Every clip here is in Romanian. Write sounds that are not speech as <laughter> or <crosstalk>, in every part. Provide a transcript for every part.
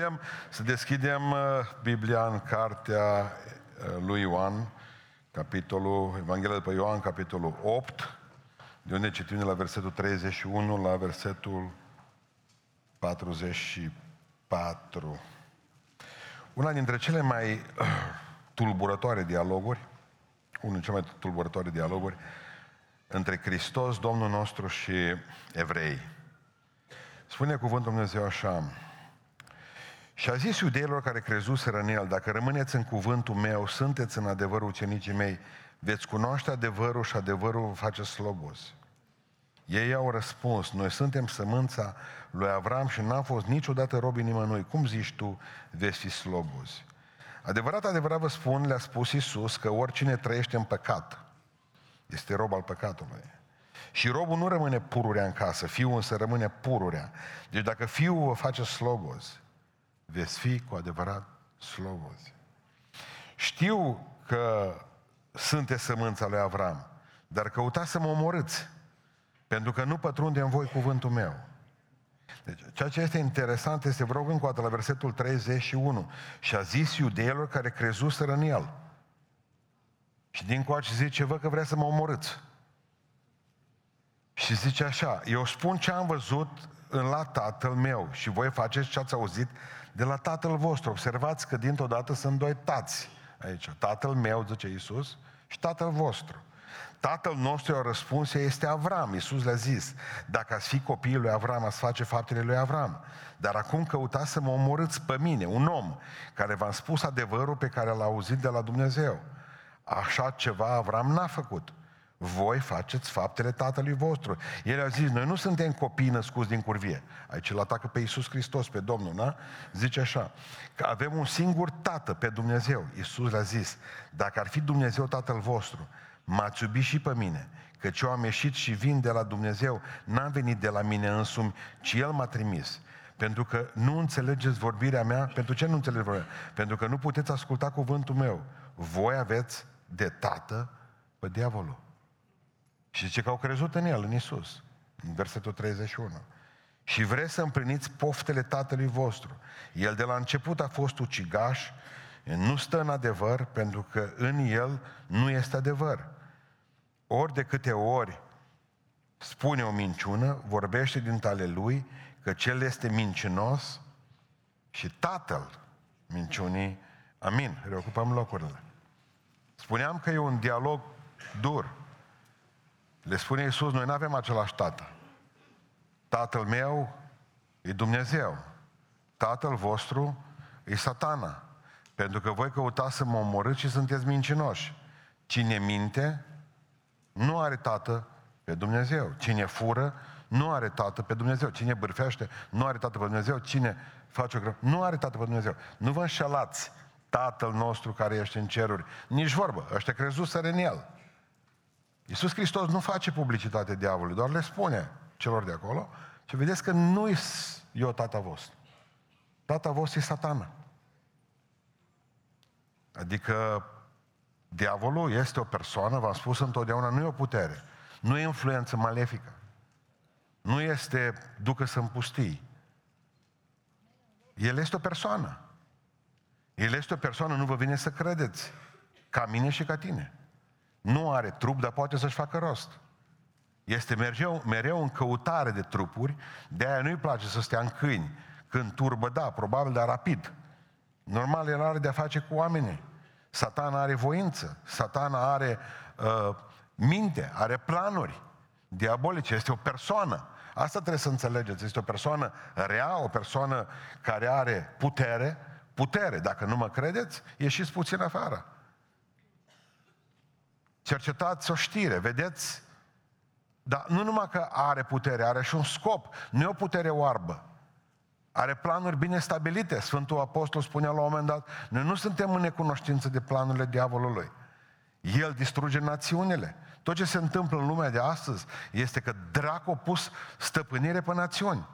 Deschidem, să deschidem uh, Biblia în cartea uh, lui Ioan, capitolul, Evanghelia după Ioan, capitolul 8, de unde citim de la versetul 31 la versetul 44. Una dintre cele mai uh, tulburătoare dialoguri, unul dintre cele mai tulburătoare dialoguri între Hristos, Domnul nostru și evrei. Spune cuvântul Dumnezeu așa, și a zis iudeilor care crezuseră în el, dacă rămâneți în cuvântul meu, sunteți în adevărul ucenicii mei, veți cunoaște adevărul și adevărul vă face slobos. Ei au răspuns, noi suntem sămânța lui Avram și n-am fost niciodată robii nimănui. Cum zici tu, veți fi slobozi? Adevărat, adevărat vă spun, le-a spus Iisus că oricine trăiește în păcat este rob al păcatului. Și robul nu rămâne pururea în casă, fiul însă rămâne pururea. Deci dacă fiul vă face slobozi, veți fi cu adevărat slobozi. Știu că sunteți sămânța lui Avram, dar căutați să mă omorâți, pentru că nu pătrunde în voi cuvântul meu. Deci, ceea ce este interesant este, vă rog încă o dată, la versetul 31, și a zis iudeilor care crezuseră în el. Și din coace zice, vă că vrea să mă omorâți. Și zice așa, eu spun ce am văzut în la tatăl meu și voi faceți ce ați auzit de la tatăl vostru. Observați că dintr-o dată sunt doi tați aici. Tatăl meu, zice Iisus, și tatăl vostru. Tatăl nostru a răspuns, este Avram. Iisus le-a zis, dacă ați fi copiii lui Avram, ați face faptele lui Avram. Dar acum căutați să mă omorâți pe mine, un om care v-am spus adevărul pe care l-a auzit de la Dumnezeu. Așa ceva Avram n-a făcut voi faceți faptele tatălui vostru. El a zis, noi nu suntem copii născuți din curvie. Aici îl atacă pe Iisus Hristos, pe Domnul, da? Zice așa, că avem un singur tată, pe Dumnezeu. Iisus le-a zis, dacă ar fi Dumnezeu tatăl vostru, m-ați iubit și pe mine, căci eu am ieșit și vin de la Dumnezeu, n-am venit de la mine însumi, ci El m-a trimis. Pentru că nu înțelegeți vorbirea mea. Pentru ce nu înțelegeți vorbirea mea? Pentru că nu puteți asculta cuvântul meu. Voi aveți de tată pe diavolul. Și zice că au crezut în El, în Isus, în versetul 31. Și vreți să împliniți poftele tatălui vostru. El de la început a fost ucigaș, nu stă în adevăr, pentru că în el nu este adevăr. Ori de câte ori spune o minciună, vorbește din tale lui, că cel este mincinos și tatăl minciunii. Amin. Reocupăm locurile. Spuneam că e un dialog dur. Le spune Iisus, noi nu avem același tată. Tatăl meu e Dumnezeu. Tatăl vostru e satana. Pentru că voi căutați să mă omorâți și sunteți mincinoși. Cine minte, nu are tată pe Dumnezeu. Cine fură, nu are tată pe Dumnezeu. Cine bârfește, nu are tată pe Dumnezeu. Cine face o gră... nu are tată pe Dumnezeu. Nu vă înșelați Tatăl nostru care ești în ceruri. Nici vorbă. Ăștia crezuseră în El. Iisus Hristos nu face publicitate diavolului, doar le spune celor de acolo și vedeți că nu e eu tata vostru. Tata vostru e satana. Adică diavolul este o persoană, v-am spus întotdeauna, nu e o putere. Nu e influență malefică. Nu este ducă să împustii. El este o persoană. El este o persoană, nu vă vine să credeți. Ca mine și ca tine. Nu are trup, dar poate să-și facă rost. Este mereu, mereu în căutare de trupuri, de aia nu-i place să stea în câini. Când turbă, da, probabil, dar rapid. Normal, el are de-a face cu oamenii. Satana are voință, satana are uh, minte, are planuri diabolice, este o persoană. Asta trebuie să înțelegeți, este o persoană rea, o persoană care are putere, putere, dacă nu mă credeți, ieșiți puțin afară. Cercetați o știre, vedeți? Dar nu numai că are putere, are și un scop. Nu e o putere oarbă. Are planuri bine stabilite. Sfântul Apostol spunea la un moment dat, noi nu suntem în necunoștință de planurile diavolului. El distruge națiunile. Tot ce se întâmplă în lumea de astăzi este că dracu a pus stăpânire pe națiuni.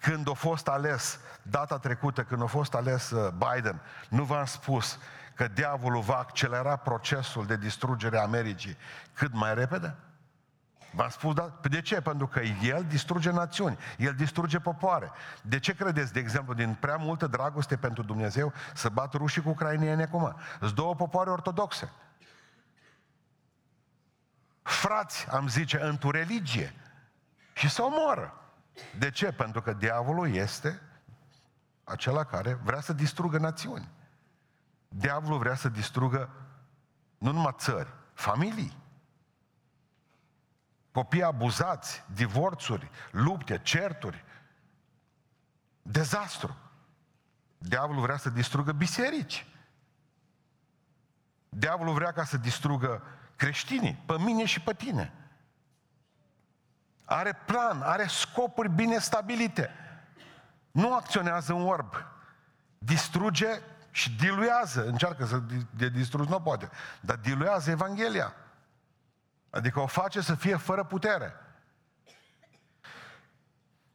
Când a fost ales, data trecută, când a fost ales uh, Biden, nu v-am spus că diavolul va accelera procesul de distrugere a Americii cât mai repede? V-am spus, da? Păi de ce? Pentru că el distruge națiuni, el distruge popoare. De ce credeți, de exemplu, din prea multă dragoste pentru Dumnezeu, să bat rușii cu ucrainieni acum? Sunt două popoare ortodoxe. Frați, am zice, într-o religie. Și se omoară. De ce? Pentru că diavolul este acela care vrea să distrugă națiuni. Diavolul vrea să distrugă nu numai țări, familii. Copii abuzați, divorțuri, lupte, certuri, dezastru. Diavolul vrea să distrugă biserici. Diavolul vrea ca să distrugă creștinii, pe mine și pe tine. Are plan, are scopuri bine stabilite. Nu acționează în orb. Distruge și diluează. Încearcă să de distrugi, nu poate. Dar diluează Evanghelia. Adică o face să fie fără putere.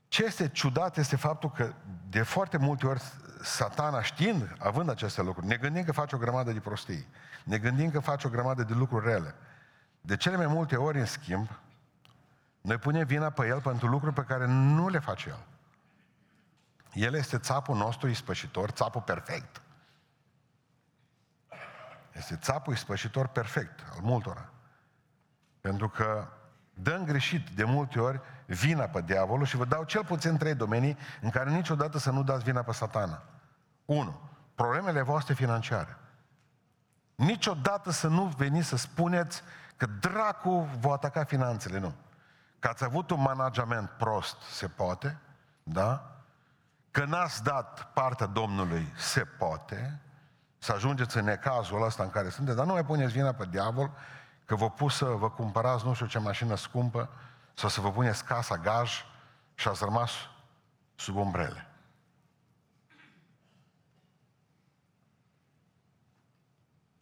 Ce este ciudat este faptul că de foarte multe ori satana știind, având aceste lucruri, ne gândim că face o grămadă de prostii. Ne gândim că face o grămadă de lucruri rele. De cele mai multe ori, în schimb, noi punem vina pe el pentru lucruri pe care nu le face el. El este țapul nostru ispășitor, țapul perfect. Este țapul ispășitor perfect al multora. Pentru că dăm greșit de multe ori vina pe diavolul și vă dau cel puțin trei domenii în care niciodată să nu dați vina pe satana. Unu, Problemele voastre financiare. Niciodată să nu veniți să spuneți că dracu vă ataca finanțele, nu. Că ați avut un management prost, se poate, da? Că n-ați dat partea Domnului, se poate, să ajungeți în necazul ăsta în care sunteți, dar nu mai puneți vina pe diavol, că vă pus să vă cumpărați nu știu ce mașină scumpă, sau să vă puneți casa gaj și ați rămas sub umbrele.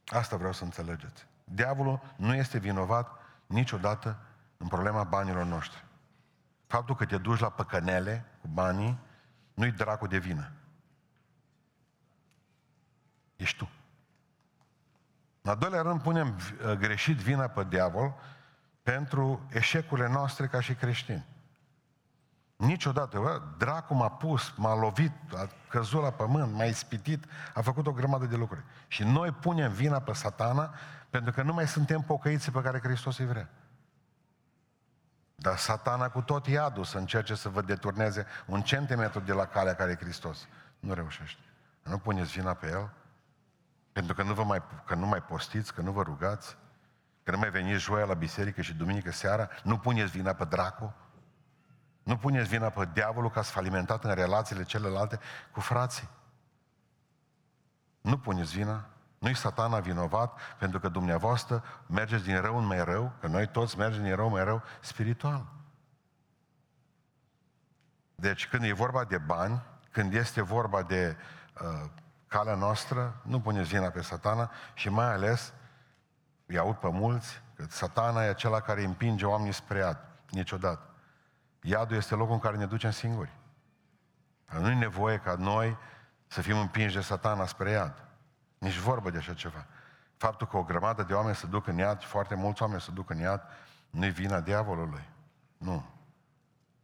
Asta vreau să înțelegeți. Diavolul nu este vinovat niciodată în problema banilor noștri. Faptul că te duci la păcănele cu banii, nu-i dracu de vină. Ești tu. În al doilea rând, punem uh, greșit vina pe diavol pentru eșecurile noastre ca și creștini. Niciodată, bă, dracu m-a pus, m-a lovit, a căzut la pământ, m-a ispitit, a făcut o grămadă de lucruri. Și noi punem vina pe satana pentru că nu mai suntem pocăiți pe care Hristos îi vrea. Dar satana cu tot iadul să încerce să vă deturneze un centimetru de la calea care e Hristos. Nu reușește. Nu puneți vina pe el, pentru că nu, vă mai, că nu mai postiți, că nu vă rugați, că nu mai veniți joia la biserică și duminică seara, nu puneți vina pe dracu, nu puneți vina pe diavolul că ați falimentat în relațiile celelalte cu frații. Nu puneți vina, nu-i satana vinovat pentru că dumneavoastră mergeți din rău în mai rău, că noi toți mergem din rău în mai rău spiritual. Deci când e vorba de bani, când este vorba de uh, calea noastră, nu puneți vina pe satana și mai ales, îi aud pe mulți, că satana e acela care împinge oamenii spre iad. Niciodată. Iadul este locul în care ne ducem singuri. Nu e nevoie ca noi să fim împinși de satana spre iad. Nici vorbă de așa ceva. Faptul că o grămadă de oameni se duc în iad, foarte mulți oameni se duc în iad, nu-i vina diavolului. Nu.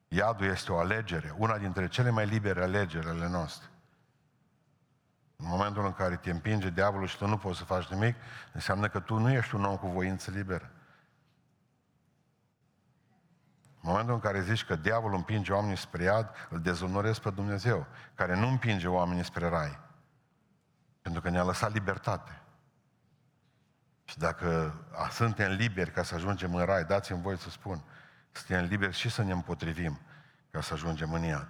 Iadul este o alegere, una dintre cele mai libere alegeri ale noastre. În momentul în care te împinge diavolul și tu nu poți să faci nimic, înseamnă că tu nu ești un om cu voință liberă. În momentul în care zici că diavolul împinge oamenii spre iad, îl dezonorezi pe Dumnezeu, care nu împinge oamenii spre rai. Pentru că ne-a lăsat libertate. Și dacă suntem liberi ca să ajungem în rai, dați-mi voi să spun, suntem liberi și să ne împotrivim ca să ajungem în iad.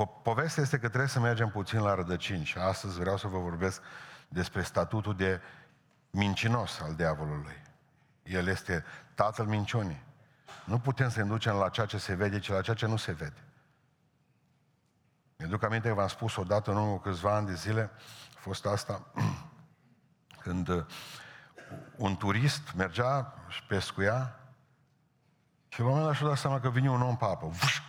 Po- povestea este că trebuie să mergem puțin la rădăcini și astăzi vreau să vă vorbesc despre statutul de mincinos al diavolului. El este tatăl minciunii. Nu putem să ne ducem la ceea ce se vede, ci la ceea ce nu se vede. Mi-aduc aminte că v-am spus odată în urmă câțiva ani de zile, a fost asta, <clears throat> când uh, un turist mergea și pescuia și la un moment dat și-a dat seama că vine un om pe apă, vuș,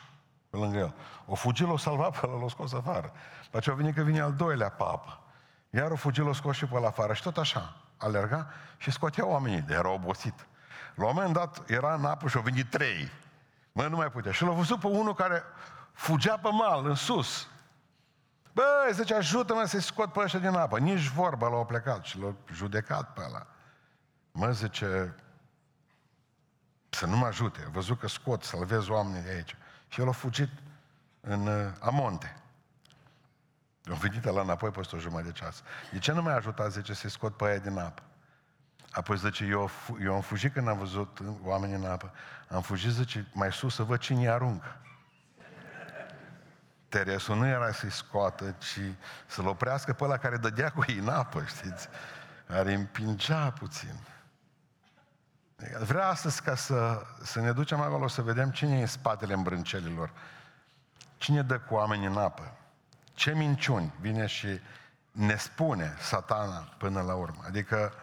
pe lângă el. O fugit, l-a salvat pe ăla, l-a scos afară. După aceea a venit că vine al doilea pe apă. Iar o fugit, l-a scos și pe ăla afară. Și tot așa, alerga și scotea oamenii, de era obosit. La un moment dat era în apă și au venit trei. Mă, nu mai putea. Și l-a văzut pe unul care fugea pe mal, în sus. Bă, zice, ajută-mă să-i scot pe ăștia din apă. Nici vorba l-au plecat și l-au judecat pe ăla. Mă, zice, să nu mă ajute. A văzut că scot, salvez oamenii de aici. Și el a fugit în uh, Amonte. Am venit la înapoi peste o jumătate de ceas. De ce nu mai ajuta, zice, să-i scot pe aia din apă? Apoi zice, eu, eu am fugit când am văzut oamenii în apă. Am fugit, zice, mai sus să văd cine îi aruncă. Interesul nu era să-i scoată, ci să-l oprească pe ăla care dădea cu ei în apă, știți? Care împingea puțin. Vreau astăzi ca să, să ne ducem acolo să vedem cine e în spatele îmbrâncelilor. Cine dă cu oameni în apă? Ce minciuni vine și ne spune satana până la urmă? Adică,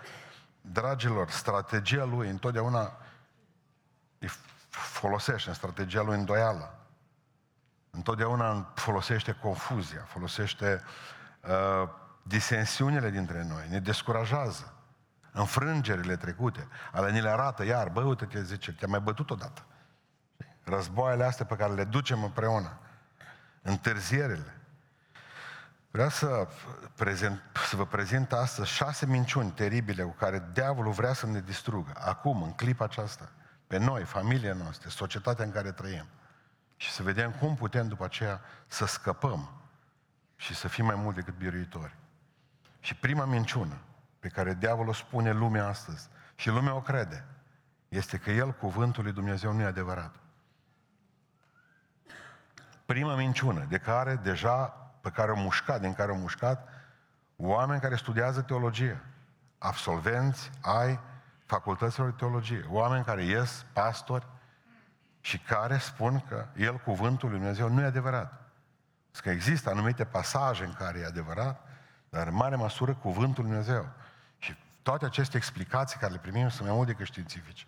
dragilor, strategia lui întotdeauna folosește în strategia lui îndoială. Întotdeauna folosește confuzia, folosește uh, disensiunile dintre noi, ne descurajează. Înfrângerile trecute, ale ni le arată iar, bă, uite te zice, te-am mai bătut odată. Războaiele astea pe care le ducem împreună, întârzierile. Vreau să, prezent, să vă prezint astăzi șase minciuni teribile cu care diavolul vrea să ne distrugă, acum, în clipa aceasta, pe noi, familia noastră, societatea în care trăim. Și să vedem cum putem după aceea să scăpăm și să fim mai mult decât biruitori. Și prima minciună pe care diavolul spune lumea astăzi, și lumea o crede, este că el, cuvântul lui Dumnezeu, nu e adevărat. Prima minciună de care deja, pe care au mușcat, din care au mușcat, oameni care studiază teologie, absolvenți ai facultăților de teologie, oameni care ies pastori și care spun că el, cuvântul lui Dumnezeu, nu e adevărat. Că există anumite pasaje în care e adevărat, dar în mare măsură cuvântul lui Dumnezeu. Și toate aceste explicații care le primim sunt mai mult decât științifice.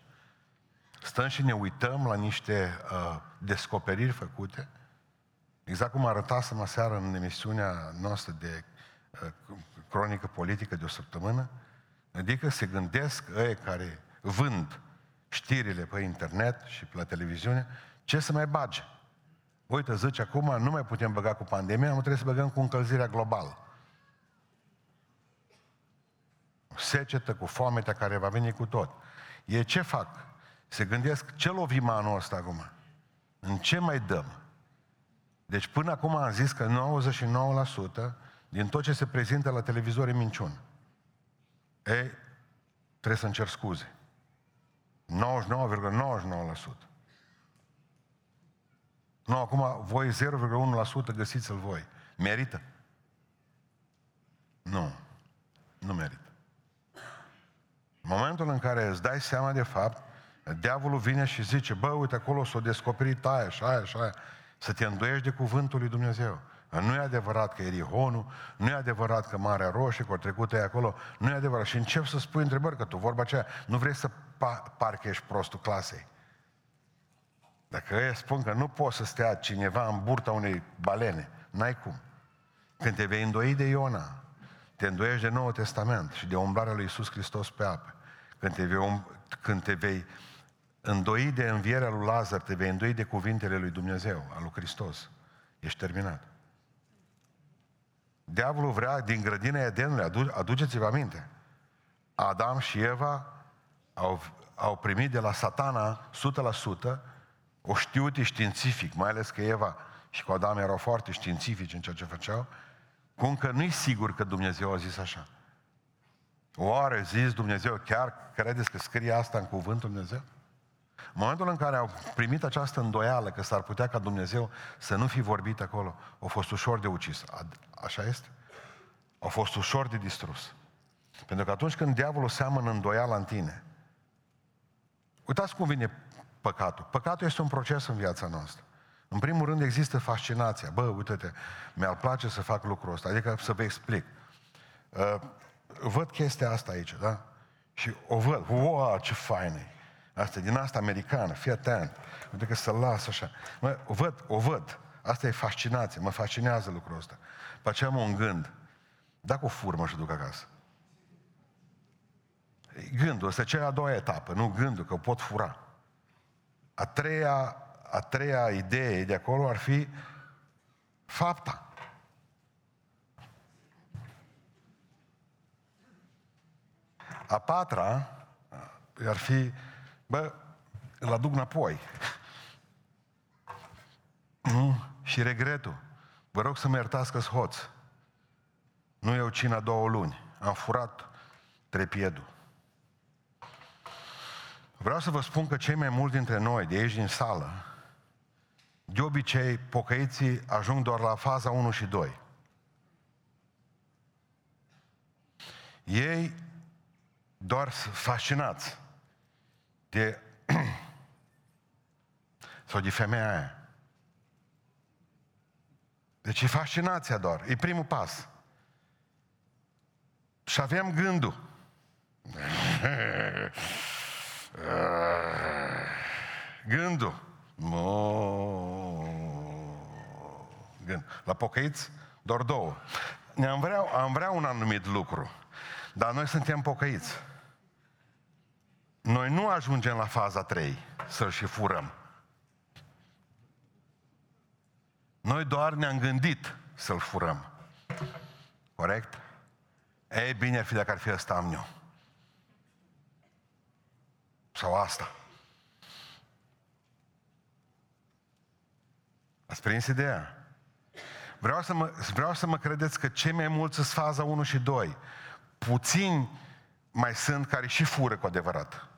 Stăm și ne uităm la niște uh, descoperiri făcute, exact cum arătasem aseară în emisiunea noastră de uh, cronică politică de o săptămână, adică se gândesc ei care vând știrile pe internet și pe la televiziune, ce să mai bage. Uite, zice, acum nu mai putem băga cu pandemia, nu trebuie să băgăm cu încălzirea globală secetă, cu foametea care va veni cu tot. E ce fac? Se gândesc, ce lovim anul ăsta acum? În ce mai dăm? Deci până acum am zis că 99% din tot ce se prezintă la televizor e minciună. Ei, trebuie să încerc scuze. 99,99%. Nu, acum voi 0,1% găsiți-l voi. Merită? Nu. Nu merită. În momentul în care îți dai seama de fapt, diavolul vine și zice, bă, uite, acolo s-o descoperit aia și aia și aia, să te îndoiești de cuvântul lui Dumnezeu. Nu e adevărat că e Rihonul, nu e adevărat că Marea Roșie, că o trecut e acolo, nu e adevărat. Și încep să spui întrebări, că tu vorba aceea, nu vrei să pa- parcă ești prostul clasei. Dacă ei spun că nu poți să stea cineva în burta unei balene, n-ai cum. Când te vei îndoi de Iona, te îndoiești de Noul Testament și de umblarea lui Isus Hristos pe apă. Când te vei, um, când te vei îndoi de învierea lui Lazar, te vei îndoi de cuvintele lui Dumnezeu, al lui Hristos. Ești terminat. Diavolul vrea din grădina Edenului, adu- aduceți-vă aminte, Adam și Eva au, au primit de la satana 100% o știute științific, mai ales că Eva și cu Adam erau foarte științifici în ceea ce făceau, cum că nu-i sigur că Dumnezeu a zis așa. Oare zis Dumnezeu, chiar credeți că scrie asta în cuvântul Dumnezeu? În momentul în care au primit această îndoială că s-ar putea ca Dumnezeu să nu fi vorbit acolo, au fost ușor de ucis. Așa este? Au fost ușor de distrus. Pentru că atunci când diavolul seamănă îndoială în tine, uitați cum vine păcatul. Păcatul este un proces în viața noastră. În primul rând există fascinația. Bă, uite-te, mi-ar place să fac lucrul ăsta. Adică să vă explic. Uh, văd chestia asta aici, da? Și o văd. Wow, ce fain e. Asta din asta americană, fii atent. Uite că să las așa. Mă, o văd, o văd. Asta e fascinație, mă fascinează lucrul ăsta. Pe aceea am un gând. Dacă o furmă și duc acasă. Gândul, asta e cea a doua etapă, nu gândul, că o pot fura. A treia, a treia idee de acolo ar fi fapta. A patra ar fi, bă, îl aduc înapoi. Nu? Și regretul. Vă rog să mă iertați că hoț. Nu eu cina două luni. Am furat trepiedul. Vreau să vă spun că cei mai mulți dintre noi, de aici din sală, de obicei, pocăiții ajung doar la faza 1 și 2. Ei doar fascinați de <clears throat> sau de femeia aia. Deci e fascinația doar. E primul pas. Și avem gândul. <laughs> Gândul. Gând. La pocăiți, doar două. Am vrea, am vrea un anumit lucru, dar noi suntem pocăiți. Noi nu ajungem la faza 3 să-l și furăm. Noi doar ne-am gândit să-l furăm. Corect? Ei, bine ar fi dacă ar fi ăsta am eu. Sau asta. Ați prins ideea? Vreau să, mă, vreau să mă credeți că cei mai mulți sunt faza 1 și 2. Puțini mai sunt care și fură cu adevărat.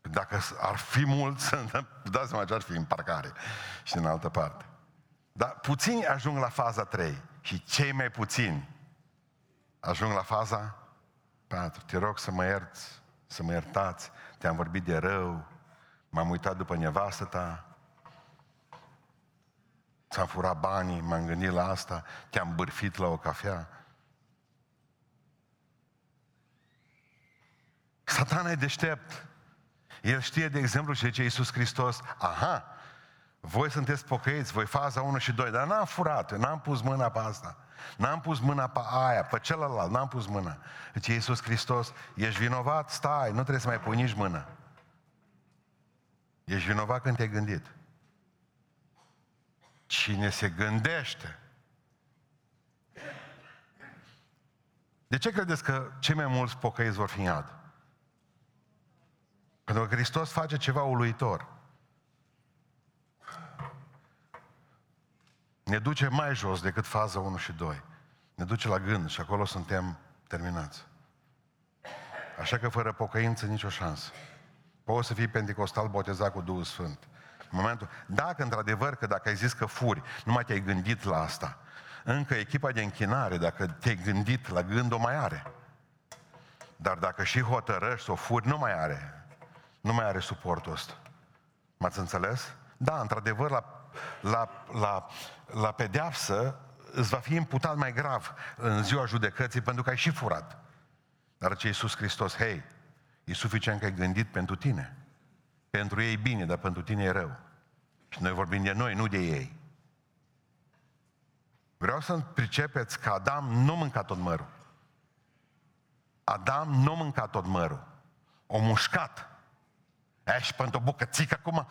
Dacă ar fi mulți, <laughs> dați seama ce ar fi în parcare și în altă parte. Dar puțini ajung la faza 3 și cei mai puțini ajung la faza 4. Te rog să mă ierți, să mă iertați, te-am vorbit de rău, m-am uitat după nevastă ta, ți-am furat banii, m-am gândit la asta, te-am bârfit la o cafea. Satana e deștept. El știe, de exemplu, ce zice Iisus Hristos, aha, voi sunteți pocăiți, voi faza 1 și 2, dar n-am furat, n-am pus mâna pe asta. N-am pus mâna pe aia, pe celălalt, n-am pus mâna. Deci Iisus Hristos, ești vinovat? Stai, nu trebuie să mai pui nici mână. Ești vinovat când te-ai gândit. Cine se gândește. De ce credeți că cei mai mulți pocăiți vor fi în iad? Pentru că Hristos face ceva uluitor. Ne duce mai jos decât faza 1 și 2. Ne duce la gând și acolo suntem terminați. Așa că fără pocăință nicio șansă. Poți să fii pentecostal botezat cu Duhul Sfânt. În momentul, dacă într-adevăr că dacă ai zis că furi, nu mai te-ai gândit la asta, încă echipa de închinare, dacă te-ai gândit la gând, o mai are. Dar dacă și hotărăști să o furi, nu mai are nu mai are suportul ăsta. M-ați înțeles? Da, într-adevăr, la, la, la, la pedeapsă îți va fi imputat mai grav în ziua judecății pentru că ai și furat. Dar ce Iisus Hristos, hei, e suficient că ai gândit pentru tine. Pentru ei bine, dar pentru tine e rău. Și noi vorbim de noi, nu de ei. Vreau să pricepeți că Adam nu mânca tot mărul. Adam nu mânca tot mărul. O mușcat. Aia și pentru o bucățică acum.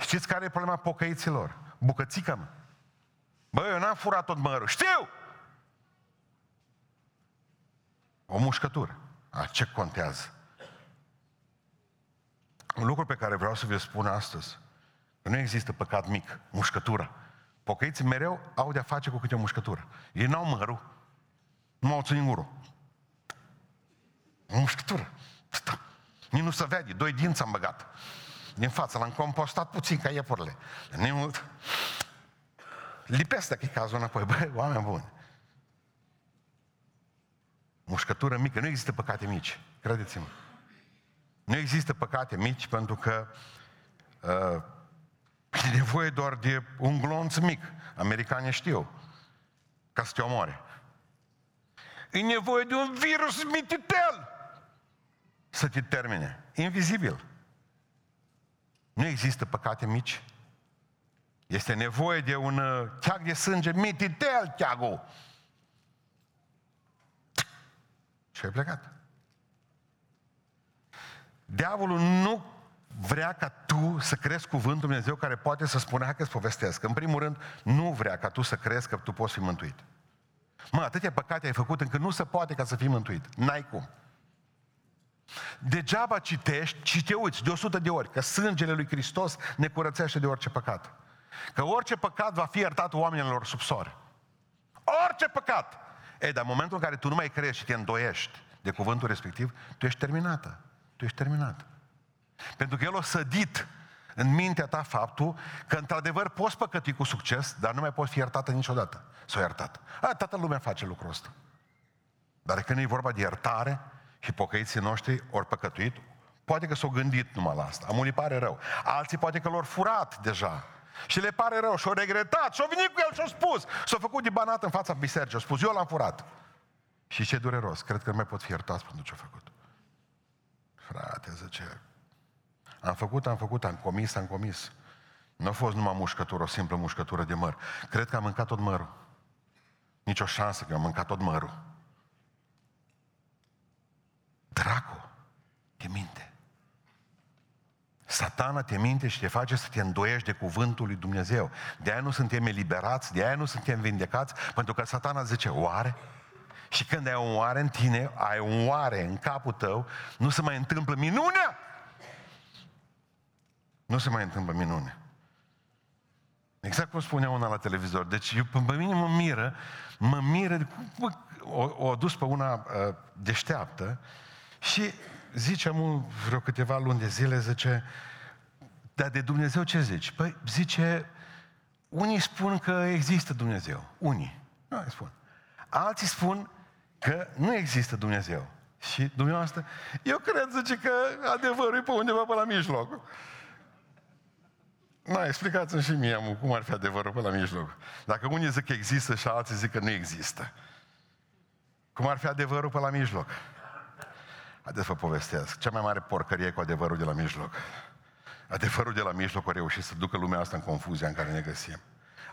Știți care e problema pocăiților? Bucățică, mă. Bă, eu n-am furat tot mărul. Știu! O mușcătură. A, ce contează? Un lucru pe care vreau să vi spun astăzi, că nu există păcat mic, mușcătura. Pocăiții mereu au de-a face cu câte o mușcătură. Ei n-au mărul, nu au ținut gurul. O mușcătură. Stă. Nici nu se vede, doi dinți am băgat. Din față, l-am compostat puțin ca iepurile. Nici Lipesc dacă e cazul înapoi. Băi, oameni buni. Mușcătură mică. Nu există păcate mici. Credeți-mă. Nu există păcate mici pentru că uh, e nevoie doar de un glonț mic. Americanii știu. Ca să te omoare. E nevoie de un virus mititel să te termine. Invizibil. Nu există păcate mici. Este nevoie de un uh, cheag de sânge mititel, cheagul. Și ai plecat. Diavolul nu vrea ca tu să crezi cuvântul Dumnezeu care poate să spună, hai că-ți povestesc. În primul rând, nu vrea ca tu să crezi că tu poți fi mântuit. Mă, atâtea păcate ai făcut încât nu se poate ca să fii mântuit. N-ai cum. Degeaba citești și te uiți de 100 de ori că sângele lui Hristos ne curățește de orice păcat. Că orice păcat va fi iertat oamenilor sub soare. Orice păcat! Ei, dar în momentul în care tu nu mai crezi și te îndoiești de cuvântul respectiv, tu ești terminată. Tu ești terminat. Pentru că El a sădit în mintea ta faptul că într-adevăr poți păcăti cu succes, dar nu mai poți fi iertată niciodată. S-o iertat. A, toată lumea face lucrul ăsta. Dar când e vorba de iertare și pocăiții noștri ori păcătuit, poate că s-au gândit numai la asta. Amunii pare rău. Alții poate că l-au furat deja. Și le pare rău și au regretat și au venit cu el și au spus. S-au făcut de banat în fața bisericii. Au spus, eu l-am furat. Și ce dureros. Cred că nu mai pot fi iertați pentru ce a făcut. Frate, zice, am făcut, am făcut, am comis, am comis. Nu a fost numai mușcătură, o simplă mușcătură de măr. Cred că am mâncat tot mărul. Nici o șansă că am mâncat tot mărul. Dracu, te minte. Satana te minte și te face să te îndoiești de cuvântul lui Dumnezeu. De aia nu suntem eliberați, de aia nu suntem vindecați, pentru că satana zice, oare? Și când ai un oare în tine, ai un oare în capul tău, nu se mai întâmplă minunea. Nu se mai întâmplă minune. Exact cum spunea una la televizor. Deci eu, pe mine mă miră, mă miră, bă, o, o dus pe una uh, deșteaptă și zice mu vreo câteva luni de zile, zice, dar de Dumnezeu ce zici? Păi zice, unii spun că există Dumnezeu. Unii. Nu, spun. Alții spun că nu există Dumnezeu. Și dumneavoastră, eu cred, zice, că adevărul e pe undeva pe la mijloc. Na, explicați-mi și mie mă, cum ar fi adevărul pe la mijloc. Dacă unii zic că există și alții zic că nu există. Cum ar fi adevărul pe la mijloc? Haideți să vă povestesc. Cea mai mare porcărie cu adevărul de la mijloc. Adevărul de la mijloc a reușit să ducă lumea asta în confuzia în care ne găsim.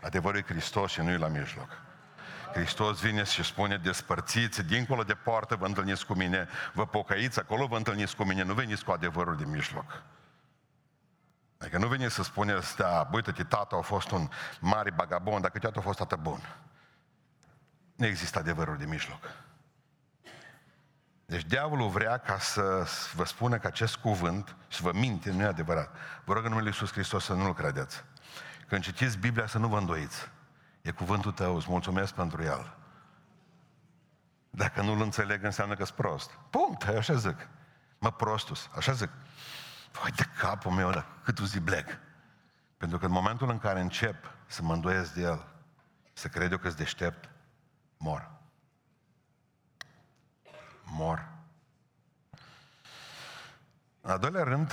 Adevărul e Hristos și nu e la mijloc. Hristos vine și spune, despărțiți, dincolo de poartă vă întâlniți cu mine, vă pocăiți, acolo vă întâlniți cu mine, nu veniți cu adevărul de mijloc. Adică nu veni să spuneți, da, uite-te, tata a fost un mare bagabond, dacă tata a fost tată bun. Nu există adevărul de mijloc. Deci diavolul vrea ca să vă spună că acest cuvânt, și vă minte, nu e adevărat. Vă rog în numele Iisus Hristos să nu-L credeți. Când citiți Biblia să nu vă îndoiți. E cuvântul tău, îți mulțumesc pentru el. Dacă nu-l înțeleg, înseamnă că-s prost. Punct, așa zic. Mă, prostus, așa zic. Vai de capul meu, dar cât zi bleg. Pentru că în momentul în care încep să mă îndoiesc de el, să cred eu că sunt deștept, mor. Mor. În al doilea rând,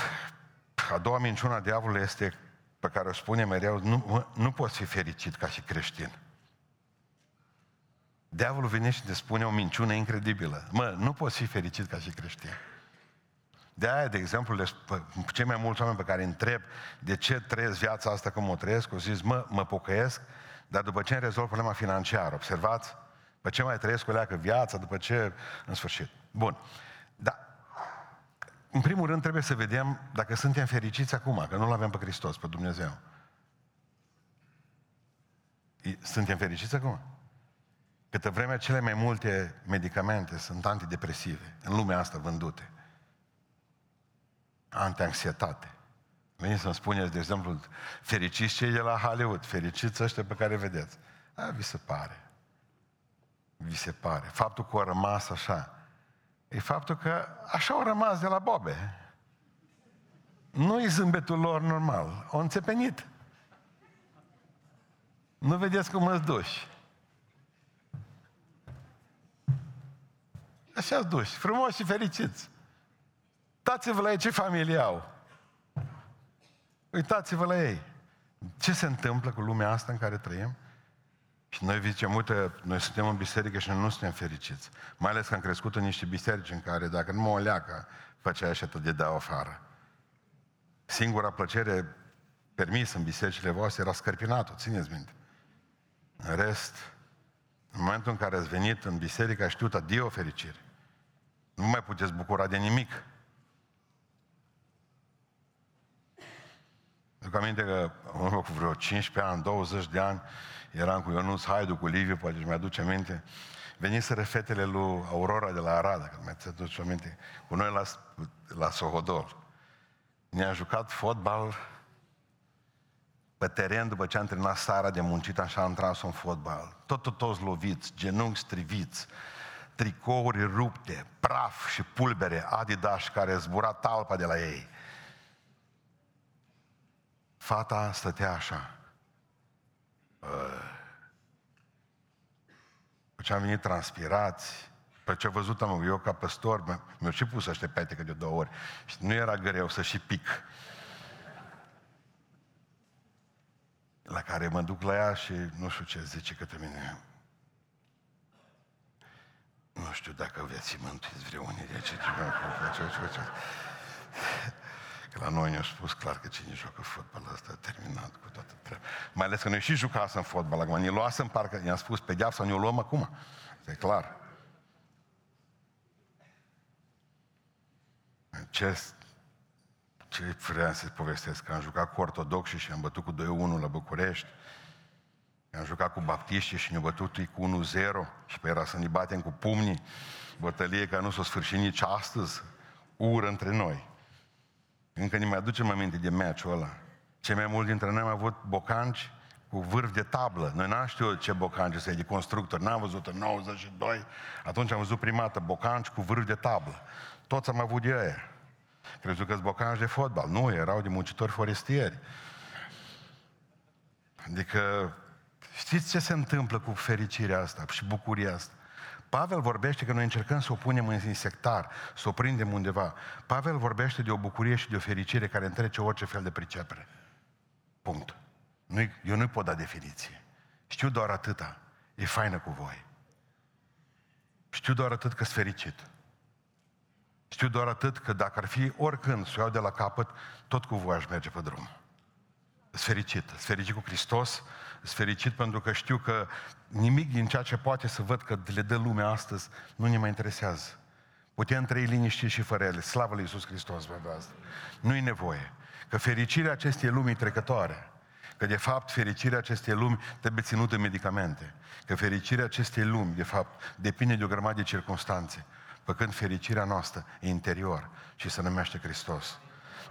a doua minciună a diavolului este pe care o spune mereu, nu, nu poți fi fericit ca și creștin. Diavolul vine și ne spune o minciună incredibilă. Mă, nu poți fi fericit ca și creștin. De aia, de exemplu, le, cei mai mulți oameni pe care îi întreb de ce trăiesc viața asta cum o trăiesc, o zis, mă, mă pocăiesc, dar după ce îmi rezolv problema financiară, observați? După ce mai trăiesc o leacă viața, după ce, în sfârșit. Bun. Dar, în primul rând, trebuie să vedem dacă suntem fericiți acum, că nu-L avem pe Hristos, pe Dumnezeu. Suntem fericiți acum? Câte vreme cele mai multe medicamente sunt antidepresive în lumea asta vândute anti-anxietate. Veniți să-mi spuneți, de exemplu, fericiți cei de la Hollywood, fericiți ăștia pe care vedeți. A, vi se pare. Vi se pare. Faptul că au rămas așa, e faptul că așa au rămas de la bobe. Nu-i zâmbetul lor normal. Au înțepenit. Nu vedeți cum îți duși. Așa-ți duși, frumos și fericiți. Uitați-vă la ei ce familie au. Uitați-vă la ei. Ce se întâmplă cu lumea asta în care trăim? Și noi zicem, uite, noi suntem în biserică și noi nu suntem fericiți. Mai ales că am crescut în niște biserici în care dacă nu mă o leacă, făcea așa tot de dau afară. Singura plăcere permisă în bisericile voastre era scărpinatul, țineți minte. În rest, în momentul în care ați venit în biserică, știut adio fericire. Nu mai puteți bucura de nimic. Îmi aminte că în urmă cu vreo 15 ani, 20 de ani, eram cu Ionuț Haidu, cu Liviu, poate își mi-aduce aminte, veniseră fetele lui Aurora de la Arad, că mi aduce aminte, cu noi la, la Sohodol. Ne-a jucat fotbal pe teren după ce am terminat sara de muncit, așa am tras un fotbal. Tot, tot, toți loviți, genunchi striviți, tricouri rupte, praf și pulbere, Adidas care zbura talpa de la ei. Fata stătea așa. Ce am venit transpirați, pe ce văzut am eu ca păstor, mi-au și pus ăștia petecă de două ori. Și nu era greu să și pic. La care mă duc la ea și nu știu ce zice către mine. Nu știu dacă veți mântuiți vreunii de ce Că la noi ne-au spus clar că cine joacă fotbal ăsta a terminat cu toată treaba. Mai ales că noi și jucasem fotbal acum. Ne luasem parcă, i-am spus pedeapsa, ne-o luăm acum. E clar. Ce, ce vreau să povestesc? Că am jucat cu ortodoxi și am bătut cu 2-1 la București. Am jucat cu baptiști și ne-au bătut cu 1-0 și pe era să ne batem cu pumnii. Bătălie care nu s-o sfârșit nici astăzi. Ură între noi. Încă ne mai aducem aminte de meciul ăla. Cei mai mulți dintre noi am avut bocanci cu vârf de tablă. Noi n-am știut ce bocanci este de constructor. N-am văzut în 92. Atunci am văzut prima dată bocanci cu vârf de tablă. Toți am avut de aia. Crezut că bocanci de fotbal. Nu, erau de muncitori forestieri. Adică, știți ce se întâmplă cu fericirea asta și bucuria asta? Pavel vorbește că noi încercăm să o punem în sectar, să o prindem undeva. Pavel vorbește de o bucurie și de o fericire care întrece orice fel de pricepere. Punct. Nu, eu nu-i pot da definiție. Știu doar atâta. E faină cu voi. Știu doar atât că sunt fericit. Știu doar atât că dacă ar fi oricând să o iau de la capăt, tot cu voi aș merge pe drum. Sunt fericit. Sunt fericit cu Hristos, sunt fericit pentru că știu că nimic din ceea ce poate să văd că le dă lumea astăzi nu ne mai interesează. Putem trăi liniștit și fără ele. Slavă lui Iisus Hristos, vă asta. Nu-i nevoie. Că fericirea acestei lumii trecătoare, că de fapt fericirea acestei lumi trebuie ținută în medicamente, că fericirea acestei lumi, de fapt, depinde de o grămadă de circunstanțe, păcând fericirea noastră e interior și se numește Hristos.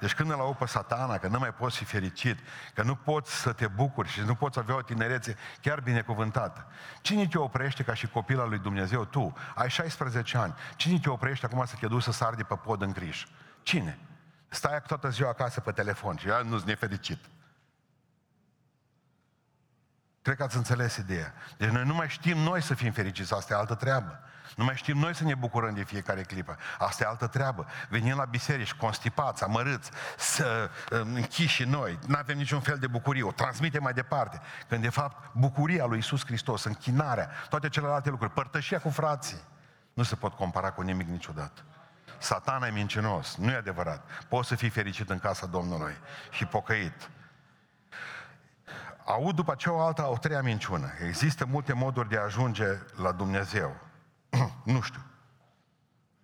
Deci când îl au pe satana, că nu mai poți fi fericit, că nu poți să te bucuri și nu poți avea o tinerețe chiar binecuvântată. Cine te oprește ca și copil al lui Dumnezeu? Tu, ai 16 ani. Cine te oprește acum să te duci să sari de pe pod în criș? Cine? Stai toată ziua acasă pe telefon și nu ți nefericit. Cred că ați înțeles ideea. Deci noi nu mai știm noi să fim fericiți, asta e altă treabă. Nu mai știm noi să ne bucurăm de fiecare clipă. Asta e altă treabă. Venim la biserici, constipați, amărâți, să închiși noi, nu avem niciun fel de bucurie, o transmitem mai departe. Când de fapt bucuria lui Isus Hristos, închinarea, toate celelalte lucruri, părtășia cu frații, nu se pot compara cu nimic niciodată. Satana e mincinos, nu e adevărat. Poți să fii fericit în casa Domnului și pocăit. Aud după aceea o altă, o treia minciună. Există multe moduri de a ajunge la Dumnezeu. Nu știu.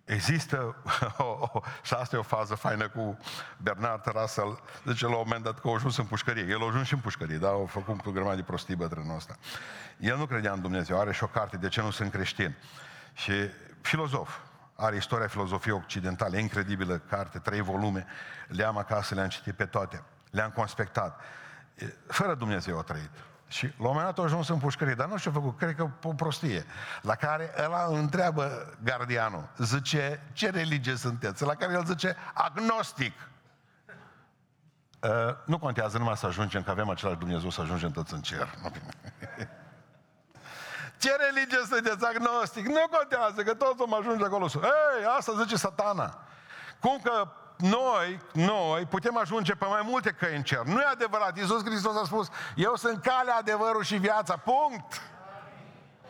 Există, <laughs> o, o, și asta e o fază faină cu Bernard Russell, zice la un moment dat că a ajuns în pușcărie. El a ajuns și în pușcărie, da? Au făcut o grămadă de prostii bătrânul ăsta. El nu credea în Dumnezeu, are și o carte, De ce nu sunt creștin? Și filozof, are istoria filozofiei occidentale, incredibilă carte, trei volume, le-am acasă, le-am citit pe toate, le-am conspectat. Fără Dumnezeu a trăit. Și la un moment dat a ajuns în pușcărie, dar nu știu ce a făcut, cred că o prostie. La care ăla întreabă gardianul, zice, ce religie sunteți? La care el zice, agnostic. Uh, nu contează numai să ajungem, că avem același Dumnezeu să ajungem toți în cer. <laughs> ce religie sunteți? Agnostic. Nu contează, că toți vom ajunge acolo. Ei, asta zice satana. Cum că noi, noi putem ajunge pe mai multe căi în cer. Nu e adevărat. Iisus Hristos a spus, eu sunt calea, adevărul și viața. Punct.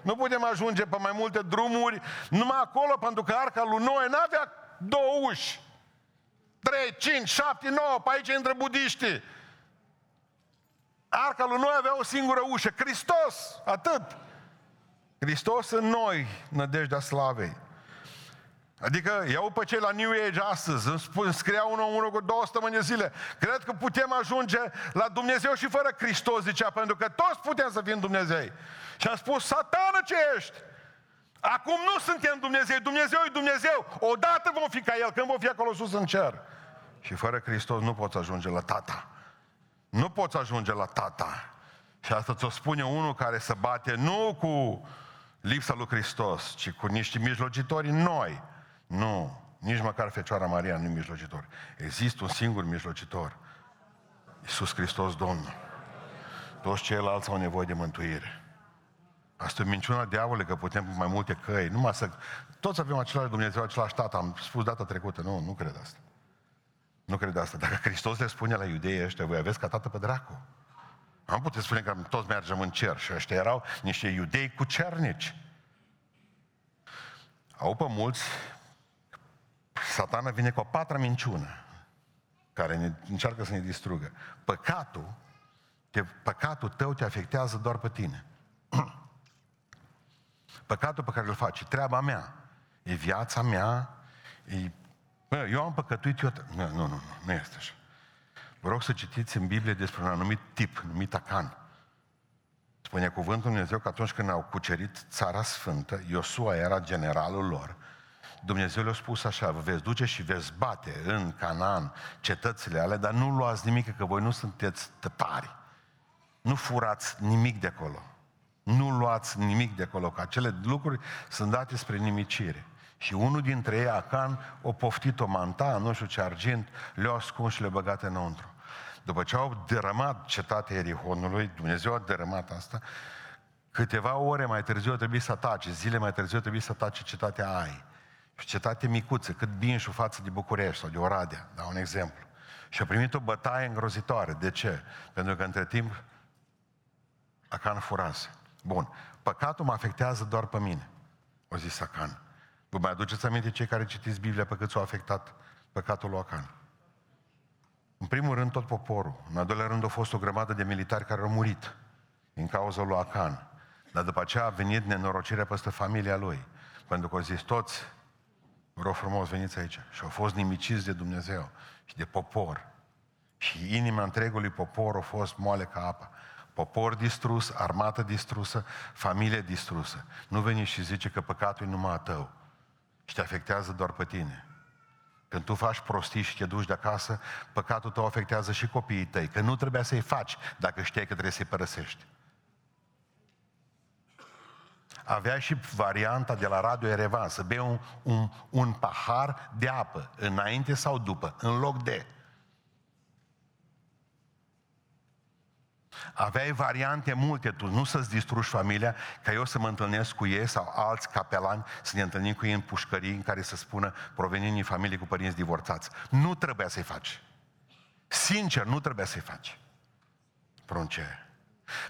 Nu putem ajunge pe mai multe drumuri numai acolo, pentru că arca lui Noe n-avea două uși. 3, 5, 7, 9, pe aici intră budiștii. Arca lui Noe avea o singură ușă, Hristos, atât. Hristos în noi, nădejdea slavei. Adică iau pe cei la New Age astăzi, îmi, spun, scria unul, unul cu două săptămâni de zile. Cred că putem ajunge la Dumnezeu și fără Hristos, zicea, pentru că toți putem să fim Dumnezei. Și am spus, satană ce ești! Acum nu suntem Dumnezeu, Dumnezeu e Dumnezeu. Odată vom fi ca El, când vom fi acolo sus în cer. Și fără Hristos nu poți ajunge la tata. Nu poți ajunge la tata. Și asta ți-o spune unul care se bate nu cu lipsa lui Hristos, ci cu niște mijlocitori noi. Nu, nici măcar Fecioara Maria nu e mijlocitor. Există un singur mijlocitor. Iisus Hristos Domnul. Toți ceilalți au nevoie de mântuire. Asta e minciuna diavolului că putem mai multe căi. Numai să... Toți avem același Dumnezeu, același tată. Am spus data trecută. Nu, nu cred asta. Nu cred asta. Dacă Hristos le spune la iudei ăștia, voi aveți ca tată pe dracu. Am putea spune că toți mergem în cer și ăștia erau niște iudei cu cernici. Au pe mulți, satana vine cu o patra minciună care ne, încearcă să ne distrugă. Păcatul, te, păcatul tău te afectează doar pe tine. <clears throat> Păcatul pe care îl faci, treaba mea, e viața mea, e... Bă, eu am păcătuit, eu... Nu, nu, nu, nu este așa. Vă rog să citiți în Biblie despre un anumit tip, numit Acan. Spune cuvântul Dumnezeu că atunci când au cucerit țara sfântă, Iosua era generalul lor, Dumnezeu le-a spus așa, vă veți duce și veți bate în Canaan cetățile ale, dar nu luați nimic, că voi nu sunteți tăpari. Nu furați nimic de acolo. Nu luați nimic de acolo, că acele lucruri sunt date spre nimicire. Și unul dintre ei, Acan, o poftit o manta, nu știu ce argint, le-a ascuns și le-a băgat înăuntru. După ce au dărâmat cetatea Erihonului, Dumnezeu a dărâmat asta, câteva ore mai târziu trebuie să atace, zile mai târziu trebuie să atace cetatea Ai. Și cetate micuță, cât Binșu față de București sau de Oradea, dau un exemplu. Și a primit o bătaie îngrozitoare. De ce? Pentru că între timp Acan furase. Bun. Păcatul mă afectează doar pe mine, o zis Acan. Vă mai aduceți aminte cei care citiți Biblia pe cât s-a afectat păcatul lui Acan? În primul rând tot poporul. În al doilea rând a fost o grămadă de militari care au murit din cauza lui Acan. Dar după aceea a venit nenorocirea peste familia lui. Pentru că au zis toți, vă rog frumos, veniți aici. Și au fost nimiciți de Dumnezeu și de popor. Și inima întregului popor a fost moale ca apa. Popor distrus, armată distrusă, familie distrusă. Nu veni și zice că păcatul e numai a tău și te afectează doar pe tine. Când tu faci prostii și te duci de acasă, păcatul tău afectează și copiii tăi, că nu trebuia să-i faci dacă știai că trebuie să-i părăsești. Avea și varianta de la Radio Erevan, să bei un, un, un pahar de apă, înainte sau după, în loc de. Aveai variante multe, tu nu să-ți distrugi familia, ca eu să mă întâlnesc cu ei sau alți capelani să ne întâlnim cu ei în pușcării în care să spună provenind din familie cu părinți divorțați. Nu trebuia să-i faci. Sincer, nu trebuia să-i faci. Prunce.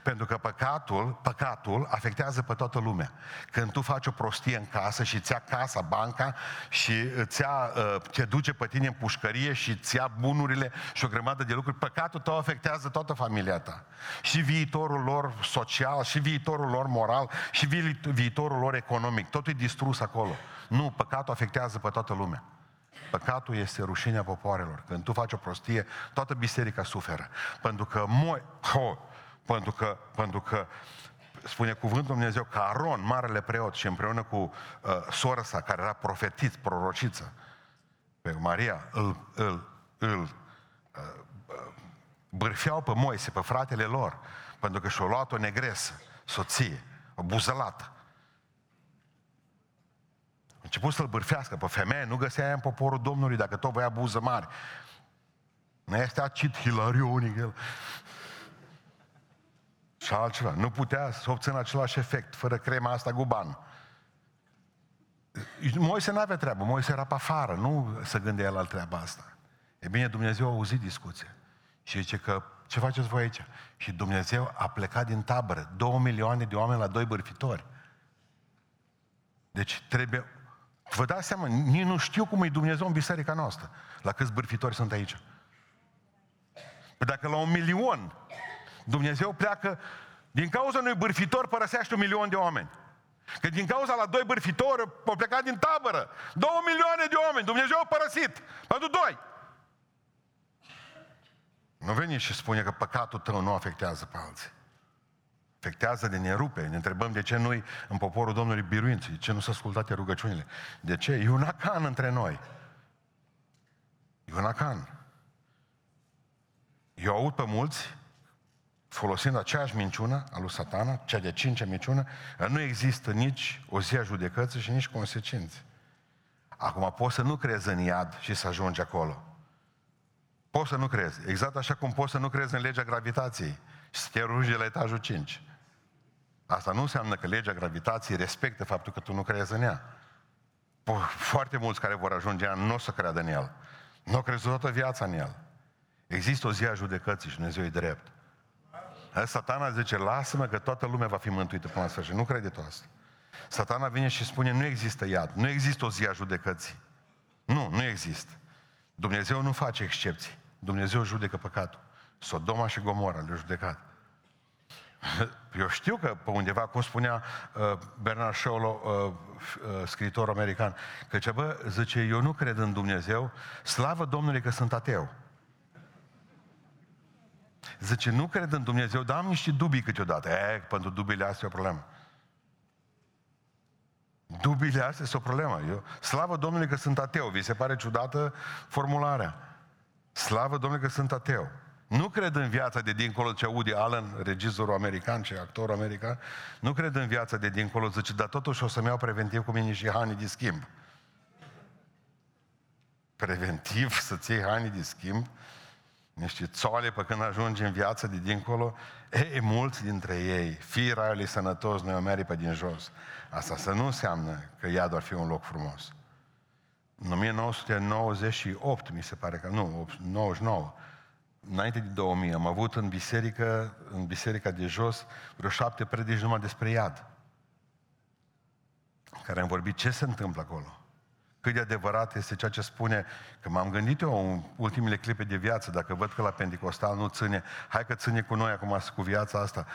Pentru că păcatul, păcatul afectează pe toată lumea. Când tu faci o prostie în casă și ți-a casa, banca și ți-a, uh, te duce pe tine în pușcărie și ți-a bunurile și o grămadă de lucruri, păcatul tău afectează toată familia ta. Și viitorul lor social, și viitorul lor moral, și viitorul lor economic. Totul e distrus acolo. Nu, păcatul afectează pe toată lumea. Păcatul este rușinea popoarelor. Când tu faci o prostie, toată biserica suferă. Pentru că moi, ho, pentru că, pentru că spune cuvântul Dumnezeu că Aron, marele preot, și împreună cu uh, sora sa, care era profetit, prorociță, pe Maria, îl, îl, îl uh, uh, bârfeau pe Moise, pe fratele lor, pentru că și-au luat o negresă, soție, o buzălată. A început să-l bârfească pe femeie, nu găsea în poporul Domnului dacă tot voia buză mare. Nu este acit hilarionic el și altceva. Nu putea să obțină același efect fără crema asta guban. Moise nu avea treabă, Moise era pe afară, nu se gândea el la treaba asta. E bine, Dumnezeu a auzit discuția și zice că ce faceți voi aici? Și Dumnezeu a plecat din tabără, două milioane de oameni la doi bărfitori. Deci trebuie... Vă dați seama, nici nu știu cum e Dumnezeu în biserica noastră. La câți bărfitori sunt aici? Păi dacă la un milion Dumnezeu pleacă, din cauza unui bârfitor părăsește un milion de oameni. Că din cauza la doi bârfitori au plecat din tabără. Două milioane de oameni. Dumnezeu a părăsit. Pentru doi. Nu veni și spune că păcatul tău nu afectează pe alții. Afectează de ne rupe. Ne întrebăm de ce noi în poporul Domnului biruință, de ce nu s-au ascultate rugăciunile. De ce? E un acan între noi. E un acan. Eu aud pe mulți folosind aceeași minciună a lui satana, cea de cincea minciună, nu există nici o zi a judecății și nici consecințe. Acum poți să nu crezi în iad și să ajungi acolo. Poți să nu crezi. Exact așa cum poți să nu crezi în legea gravitației și să te rugi de la etajul 5. Asta nu înseamnă că legea gravitației respectă faptul că tu nu crezi în ea. Foarte mulți care vor ajunge în nu o să creadă în el. Nu au crezut toată viața în el. Există o zi a judecății și Dumnezeu e drept. Satana zice, lasă-mă că toată lumea va fi mântuită până la sfârșit. Nu crede tu asta. Satana vine și spune, nu există iad, nu există o zi a judecății. Nu, nu există. Dumnezeu nu face excepții. Dumnezeu judecă păcatul. Sodoma și Gomora le-a judecat. <laughs> Eu știu că pe undeva, cum spunea uh, Bernard Shaw, uh, uh, scriitor american, că ce bă, zice, eu nu cred în Dumnezeu, slavă Domnului că sunt ateu. Zice, nu cred în Dumnezeu, dar am niște dubii câteodată. E, pentru dubiile astea e o problemă. Dubiile astea sunt o problemă. Eu, slavă Domnului că sunt ateu. Vi se pare ciudată formularea? Slavă Domnului că sunt ateu. Nu cred în viața de dincolo, ce Woody Allen, regizorul american, ce actorul american, nu cred în viața de dincolo, zice, dar totuși o să-mi iau preventiv cu mine și hani de schimb. Preventiv să-ți iei hani de schimb? Niște țoale pe când ajungi în viață de dincolo, e, mulți dintre ei, fii raiului sănătos, noi o meri pe din jos. Asta să nu înseamnă că iadul ar fi un loc frumos. În 1998, mi se pare că, nu, 99, înainte de 2000, am avut în biserică, în biserica de jos, vreo șapte predici numai despre iad. Care am vorbit ce se întâmplă acolo cât de adevărat este ceea ce spune, că m-am gândit eu în ultimele clipe de viață, dacă văd că la Pentecostal nu ține, hai că ține cu noi acum cu viața asta.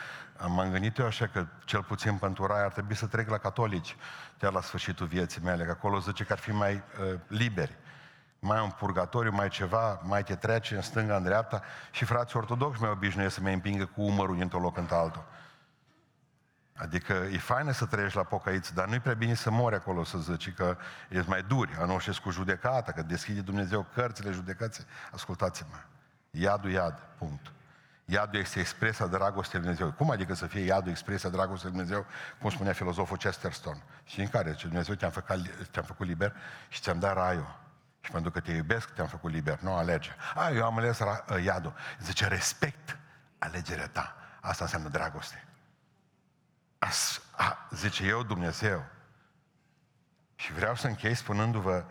M-am gândit eu așa că cel puțin pentru rai ar trebui să trec la catolici, chiar la sfârșitul vieții mele, că acolo zice că ar fi mai uh, liberi mai un purgatoriu, mai ceva, mai te trece în stânga, în dreapta și frații ortodoxi mai obișnuiesc să mă împingă cu umărul dintr-o loc în altul. Adică e faină să trăiești la pocăiți, dar nu-i prea bine să mori acolo, să zici că ești mai duri, anoșesc cu judecata, că deschide Dumnezeu cărțile judecății. Ascultați-mă. Iadul iad, punct. Iadul este expresia dragostei lui Dumnezeu. Cum adică să fie iadul expresia dragostei lui Dumnezeu, cum spunea filozoful Chesterton? Și în care? Ce Dumnezeu te-am făcut, te-am făcut liber și ți-am dat raiul. Și pentru că te iubesc, te-am făcut liber, nu alege. A, eu am ales ra- iadul. Zice, respect alegerea ta. Asta înseamnă dragoste. As, a, zice eu Dumnezeu. Și vreau să închei spunându-vă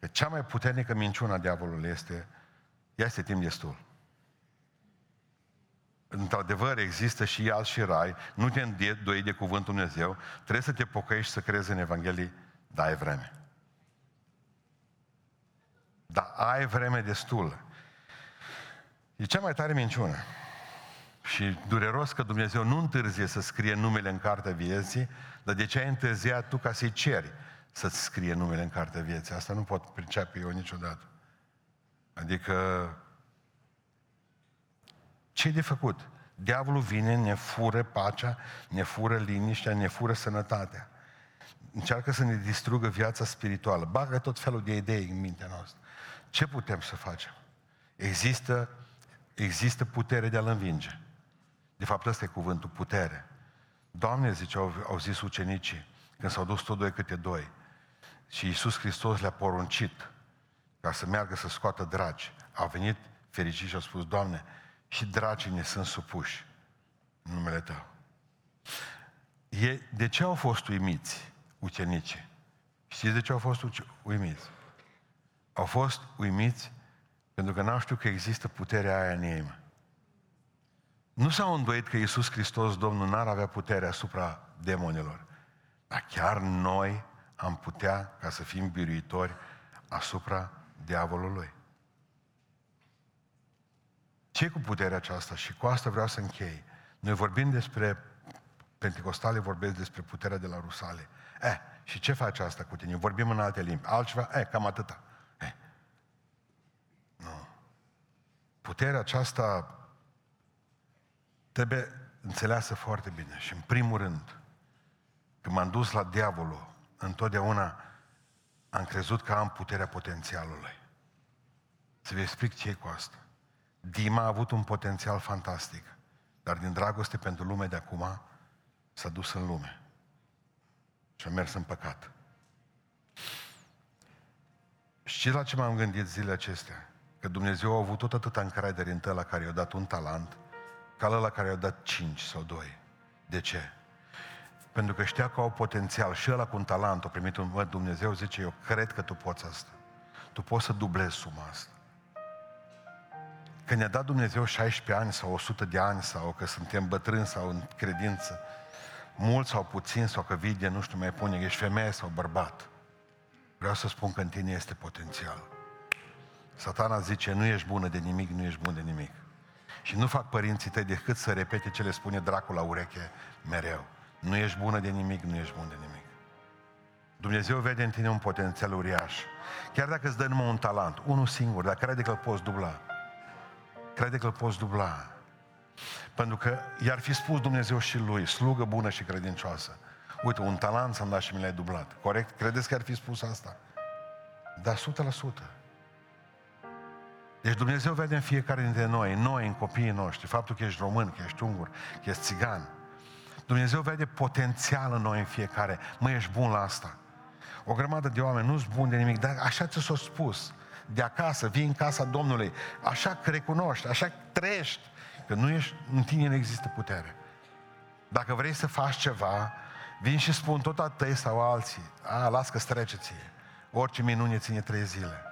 că cea mai puternică minciună a diavolului este, este timp destul. Într-adevăr, există și ial și rai, nu te îndoi de cuvântul Dumnezeu, trebuie să te pocăiești să crezi în Evanghelie, dar ai vreme. Dar ai vreme destul. E cea mai tare minciună. Și dureros că Dumnezeu nu întârzie să scrie numele în cartea vieții, dar de ce ai întârziat tu ca să-i ceri să-ți scrie numele în cartea vieții? Asta nu pot pricepe eu niciodată. Adică, ce de făcut? Diavolul vine, ne fură pacea, ne fură liniștea, ne fură sănătatea. Încearcă să ne distrugă viața spirituală. Bagă tot felul de idei în mintea noastră. Ce putem să facem? Există, există putere de a-l învinge. De fapt, ăsta e cuvântul putere. Doamne, zice, au, au zis ucenicii, când s-au dus tot doi câte doi. Și Iisus Hristos le-a poruncit ca să meargă să scoată dragi. Au venit fericiți și au spus, Doamne, și dragii ne sunt supuși în numele Tău. E, de ce au fost uimiți ucenicii? Știți de ce au fost uimiți? Au fost uimiți pentru că n-au știut că există puterea aia în ei. Nu s-au îndoit că Iisus Hristos, Domnul, n-ar avea putere asupra demonilor. Dar chiar noi am putea ca să fim biruitori asupra diavolului. ce cu puterea aceasta? Și cu asta vreau să închei. Noi vorbim despre Pentecostale vorbesc despre puterea de la Rusale. Eh, și ce face asta cu tine? Vorbim în alte limbi. Altceva? Eh, cam atâta. Eh. Nu. Puterea aceasta trebuie înțeleasă foarte bine. Și în primul rând, când m-am dus la diavolul, întotdeauna am crezut că am puterea potențialului. Să vă explic ce e cu asta. Dima a avut un potențial fantastic, dar din dragoste pentru lume de acum s-a dus în lume și a mers în păcat. Și la ce m-am gândit zilele acestea? Că Dumnezeu a avut tot atâta încredere în tăla care i-a dat un talent, ca la care i-a dat cinci sau doi. De ce? Pentru că știa că au potențial și ăla cu un talent, a primit un mă, Dumnezeu, zice, eu cred că tu poți asta. Tu poți să dublezi suma asta. Când ne-a dat Dumnezeu 16 ani sau 100 de ani sau că suntem bătrâni sau în credință, mult sau puțin sau că vide, nu știu, mai pune, ești femeie sau bărbat. Vreau să spun că în tine este potențial. Satana zice, nu ești bună de nimic, nu ești bun de nimic. Și nu fac părinții tăi decât să repete ce le spune dracul la ureche mereu. Nu ești bună de nimic, nu ești bun de nimic. Dumnezeu vede în tine un potențial uriaș. Chiar dacă îți dă numai un talent, unul singur, dar crede că îl poți dubla. Crede că îl poți dubla. Pentru că i-ar fi spus Dumnezeu și lui, slugă bună și credincioasă. Uite, un talent să-mi dat și mi l-ai dublat. Corect? Credeți că ar fi spus asta? Da, 100%. Deci Dumnezeu vede în fiecare dintre noi, noi, în copiii noștri, faptul că ești român, că ești ungur, că ești țigan. Dumnezeu vede potențial în noi în fiecare. Mă, ești bun la asta. O grămadă de oameni nu sunt buni de nimic, dar așa ți s-a spus. De acasă, vii în casa Domnului, așa că recunoști, așa că trăiești, că nu ești, în tine nu există putere. Dacă vrei să faci ceva, vin și spun tot a tăi sau alții, a, las că strece ție. Orice minune ține trei zile.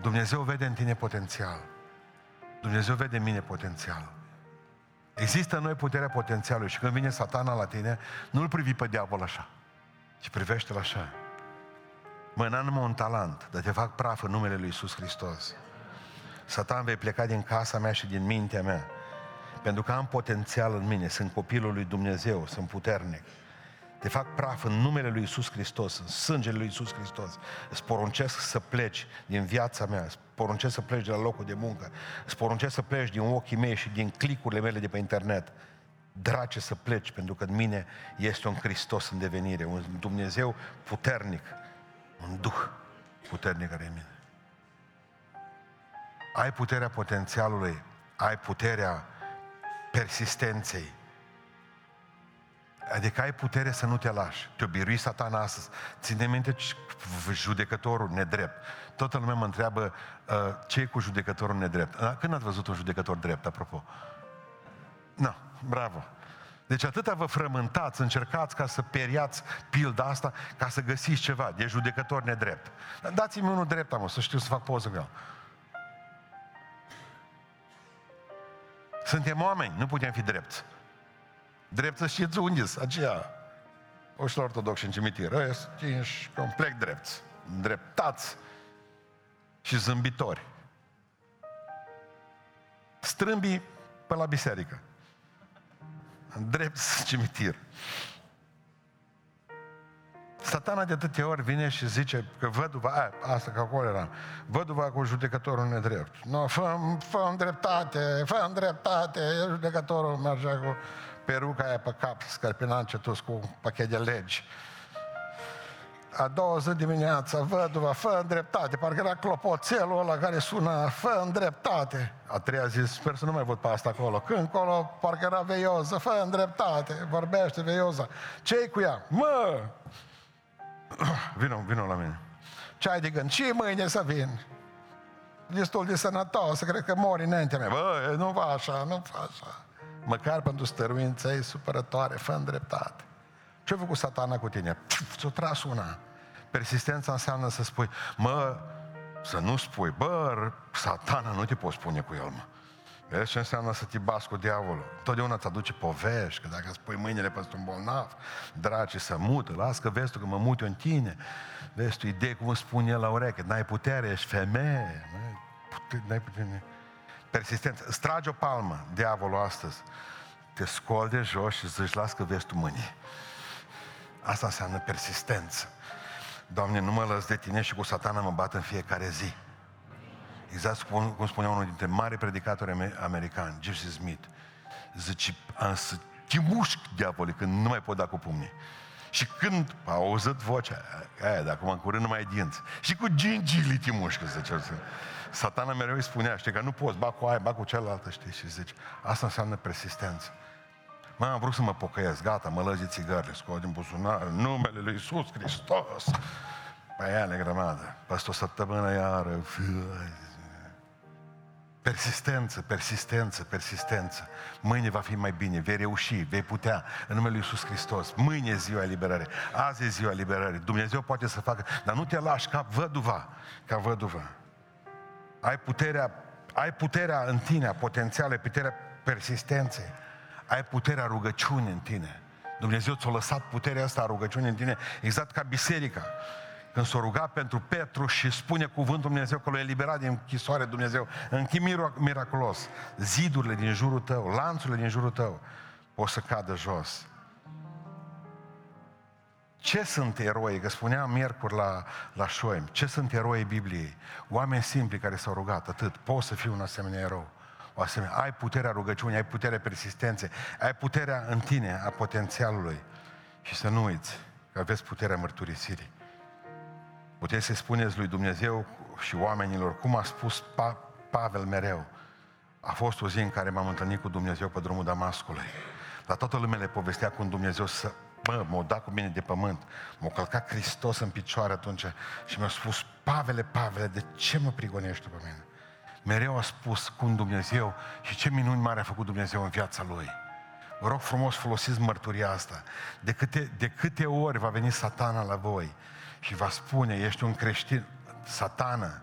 Dumnezeu vede în tine potențial. Dumnezeu vede în mine potențial. Există în noi puterea potențialului și când vine satana la tine, nu-l privi pe diavol așa, ci privește-l așa. Mă, n un talent, dar te fac praf în numele Lui Iisus Hristos. Satan vei pleca din casa mea și din mintea mea. Pentru că am potențial în mine, sunt copilul lui Dumnezeu, sunt puternic. Te fac praf în numele lui Isus Hristos, în sângele lui Isus Hristos. Îți poruncesc să pleci din viața mea, îți poruncesc să pleci de la locul de muncă, îți poruncesc să pleci din ochii mei și din clicurile mele de pe internet. Drace să pleci, pentru că în mine este un Hristos în devenire, un Dumnezeu puternic, un Duh puternic are în mine. Ai puterea potențialului, ai puterea persistenței, Adică ai putere să nu te lași. Te-o birui satana astăzi. Ține minte judecătorul nedrept. Toată lumea mă întreabă uh, ce e cu judecătorul nedrept. Uh, când ați văzut un judecător drept, apropo? Nu, no, bravo. Deci atâta vă frământați, încercați ca să periați pilda asta, ca să găsiți ceva de judecător nedrept. Dați-mi unul drept, am, să știu să fac poză cu el. Suntem oameni, nu putem fi drepți. Drept să știți unde sunt, aceea. Oști ortodoxi în cimitir, ăia sunt complet drepți, dreptați și zâmbitori. Strâmbii pe la biserică. Drept cimitir. Satana de atâtea ori vine și zice că văduva, a, asta că acolo era, văduva cu judecătorul nedrept. No, fă, fă dreptate, fă dreptate, judecătorul mergea cu peruca aia pe cap, scărpina încetus cu un pachet de legi. A doua zi dimineața, văduva, fă în dreptate, parcă era clopoțelul ăla care suna, fă în dreptate. A treia zi, sper să nu mai văd pe asta acolo. Când acolo, parcă era veioză, fă în dreptate, vorbește veioza. ce cu ea? Mă! Vino, vino la mine. Ce ai de gând? Ce mâine să vin? Destul de sănătos, cred că mori înaintea mea. Bă, nu va așa, nu fa așa măcar pentru stăruința ei supărătoare, fă dreptate. Ce-a făcut satana cu tine? Ți-o tras una. Persistența înseamnă să spui, mă, să nu spui, bă, satana nu te poți spune cu el, mă. Vezi ce înseamnă să te bați cu diavolul? Totdeauna îți aduce povești, că dacă spui mâinile peste un bolnav, dragi, să mută, las că vezi tu că mă mut eu în tine. Vezi tu idei cum spune el la ureche, n-ai putere, ești femeie, n-ai putere, n-ai putere. Persistență. Îți trage o palmă, diavolul astăzi. te scoli de jos și zici, las că vezi tu mâine. Asta înseamnă persistență. Doamne, nu mă lăs de tine și cu satana mă bat în fiecare zi. Exact cum, cum spunea unul dintre mari predicatori americani, Jesse Smith. Zice, am să te mușc, diavole, când nu mai pot da cu pumnii. Și când a auzit vocea aia, de acum în curând nu mai ai dinți. Și cu gingili te mușcă, zice. Satana mereu îi spunea, știi, că nu poți, ba cu aia, ba cu cealaltă, știi, și zice, asta înseamnă persistență. Mă, am vrut să mă pocăiesc, gata, mă lăzi țigările, scot din buzunar, în numele Lui Iisus Hristos. Păi aia grămadă. Peste o săptămână iară, Persistență, persistență, persistență. Mâine va fi mai bine, vei reuși, vei putea, în numele Lui Iisus Hristos. Mâine e ziua eliberării, azi e ziua eliberării. Dumnezeu poate să facă, dar nu te lași ca văduva, ca văduva. Ai puterea, ai puterea în tine, potențială, puterea persistenței. Ai puterea rugăciunii în tine. Dumnezeu ți-a lăsat puterea asta a rugăciunii în tine, exact ca biserica. Când s-a rugat pentru Petru și spune cuvântul Dumnezeu că l-a eliberat din închisoare Dumnezeu, închid miraculos, zidurile din jurul tău, lanțurile din jurul tău, o să cadă jos. Ce sunt eroi? Că spunea miercuri la, la Șoim. Ce sunt eroi Bibliei? Oameni simpli care s-au rugat, atât. Poți să fii un asemenea erou. O asemenea. Ai puterea rugăciunii, ai puterea persistenței, ai puterea în tine, a potențialului. Și să nu uiți că aveți puterea mărturisirii. Puteți să spuneți lui Dumnezeu și oamenilor, cum a spus pa- Pavel mereu. A fost o zi în care m-am întâlnit cu Dumnezeu pe drumul Damascului. Dar toată lumea le povestea cum Dumnezeu să Bă, m-a dat cu mine de pământ. M-a călcat Hristos în picioare atunci și mi-a spus, Pavele, Pavele, de ce mă prigonești pe mine? Mereu a spus cum Dumnezeu și ce minuni mari a făcut Dumnezeu în viața Lui. Vă rog frumos, folosiți mărturia asta. De câte, de câte ori va veni satana la voi și va spune, ești un creștin, satană,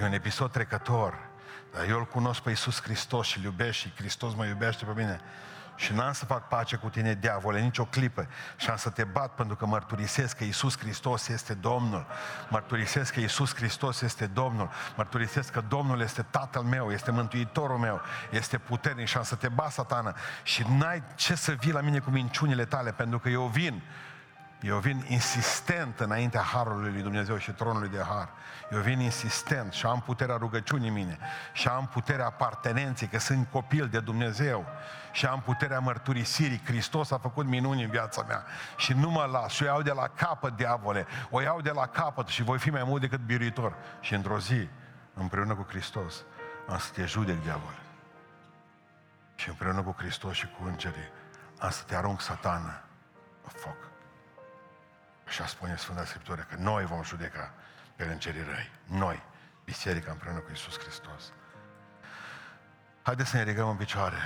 e un episod trecător, dar eu îl cunosc pe Iisus Hristos și îl iubesc și Hristos mă iubește pe mine. Și n-am să fac pace cu tine, diavole, nicio clipă. Și am să te bat pentru că mărturisesc că Iisus Hristos este Domnul. Mărturisesc că Iisus Hristos este Domnul. Mărturisesc că Domnul este Tatăl meu, este Mântuitorul meu, este puternic și am să te bat, satană. Și n-ai ce să vii la mine cu minciunile tale, pentru că eu vin eu vin insistent înaintea Harului lui Dumnezeu și tronului de Har. Eu vin insistent și am puterea rugăciunii mine și am puterea apartenenței, că sunt copil de Dumnezeu și am puterea mărturisirii. Hristos a făcut minuni în viața mea și nu mă las și o iau de la capăt, diavole. O iau de la capăt și voi fi mai mult decât biruitor. Și într-o zi, împreună cu Hristos, am să te judec, diavole. Și împreună cu Hristos și cu îngerii, am să te arunc satană în foc. Așa spune Sfânta Scriptură, că noi vom judeca pe îngerii răi. Noi, biserica împreună cu Iisus Hristos. Haideți să ne ridicăm în picioare.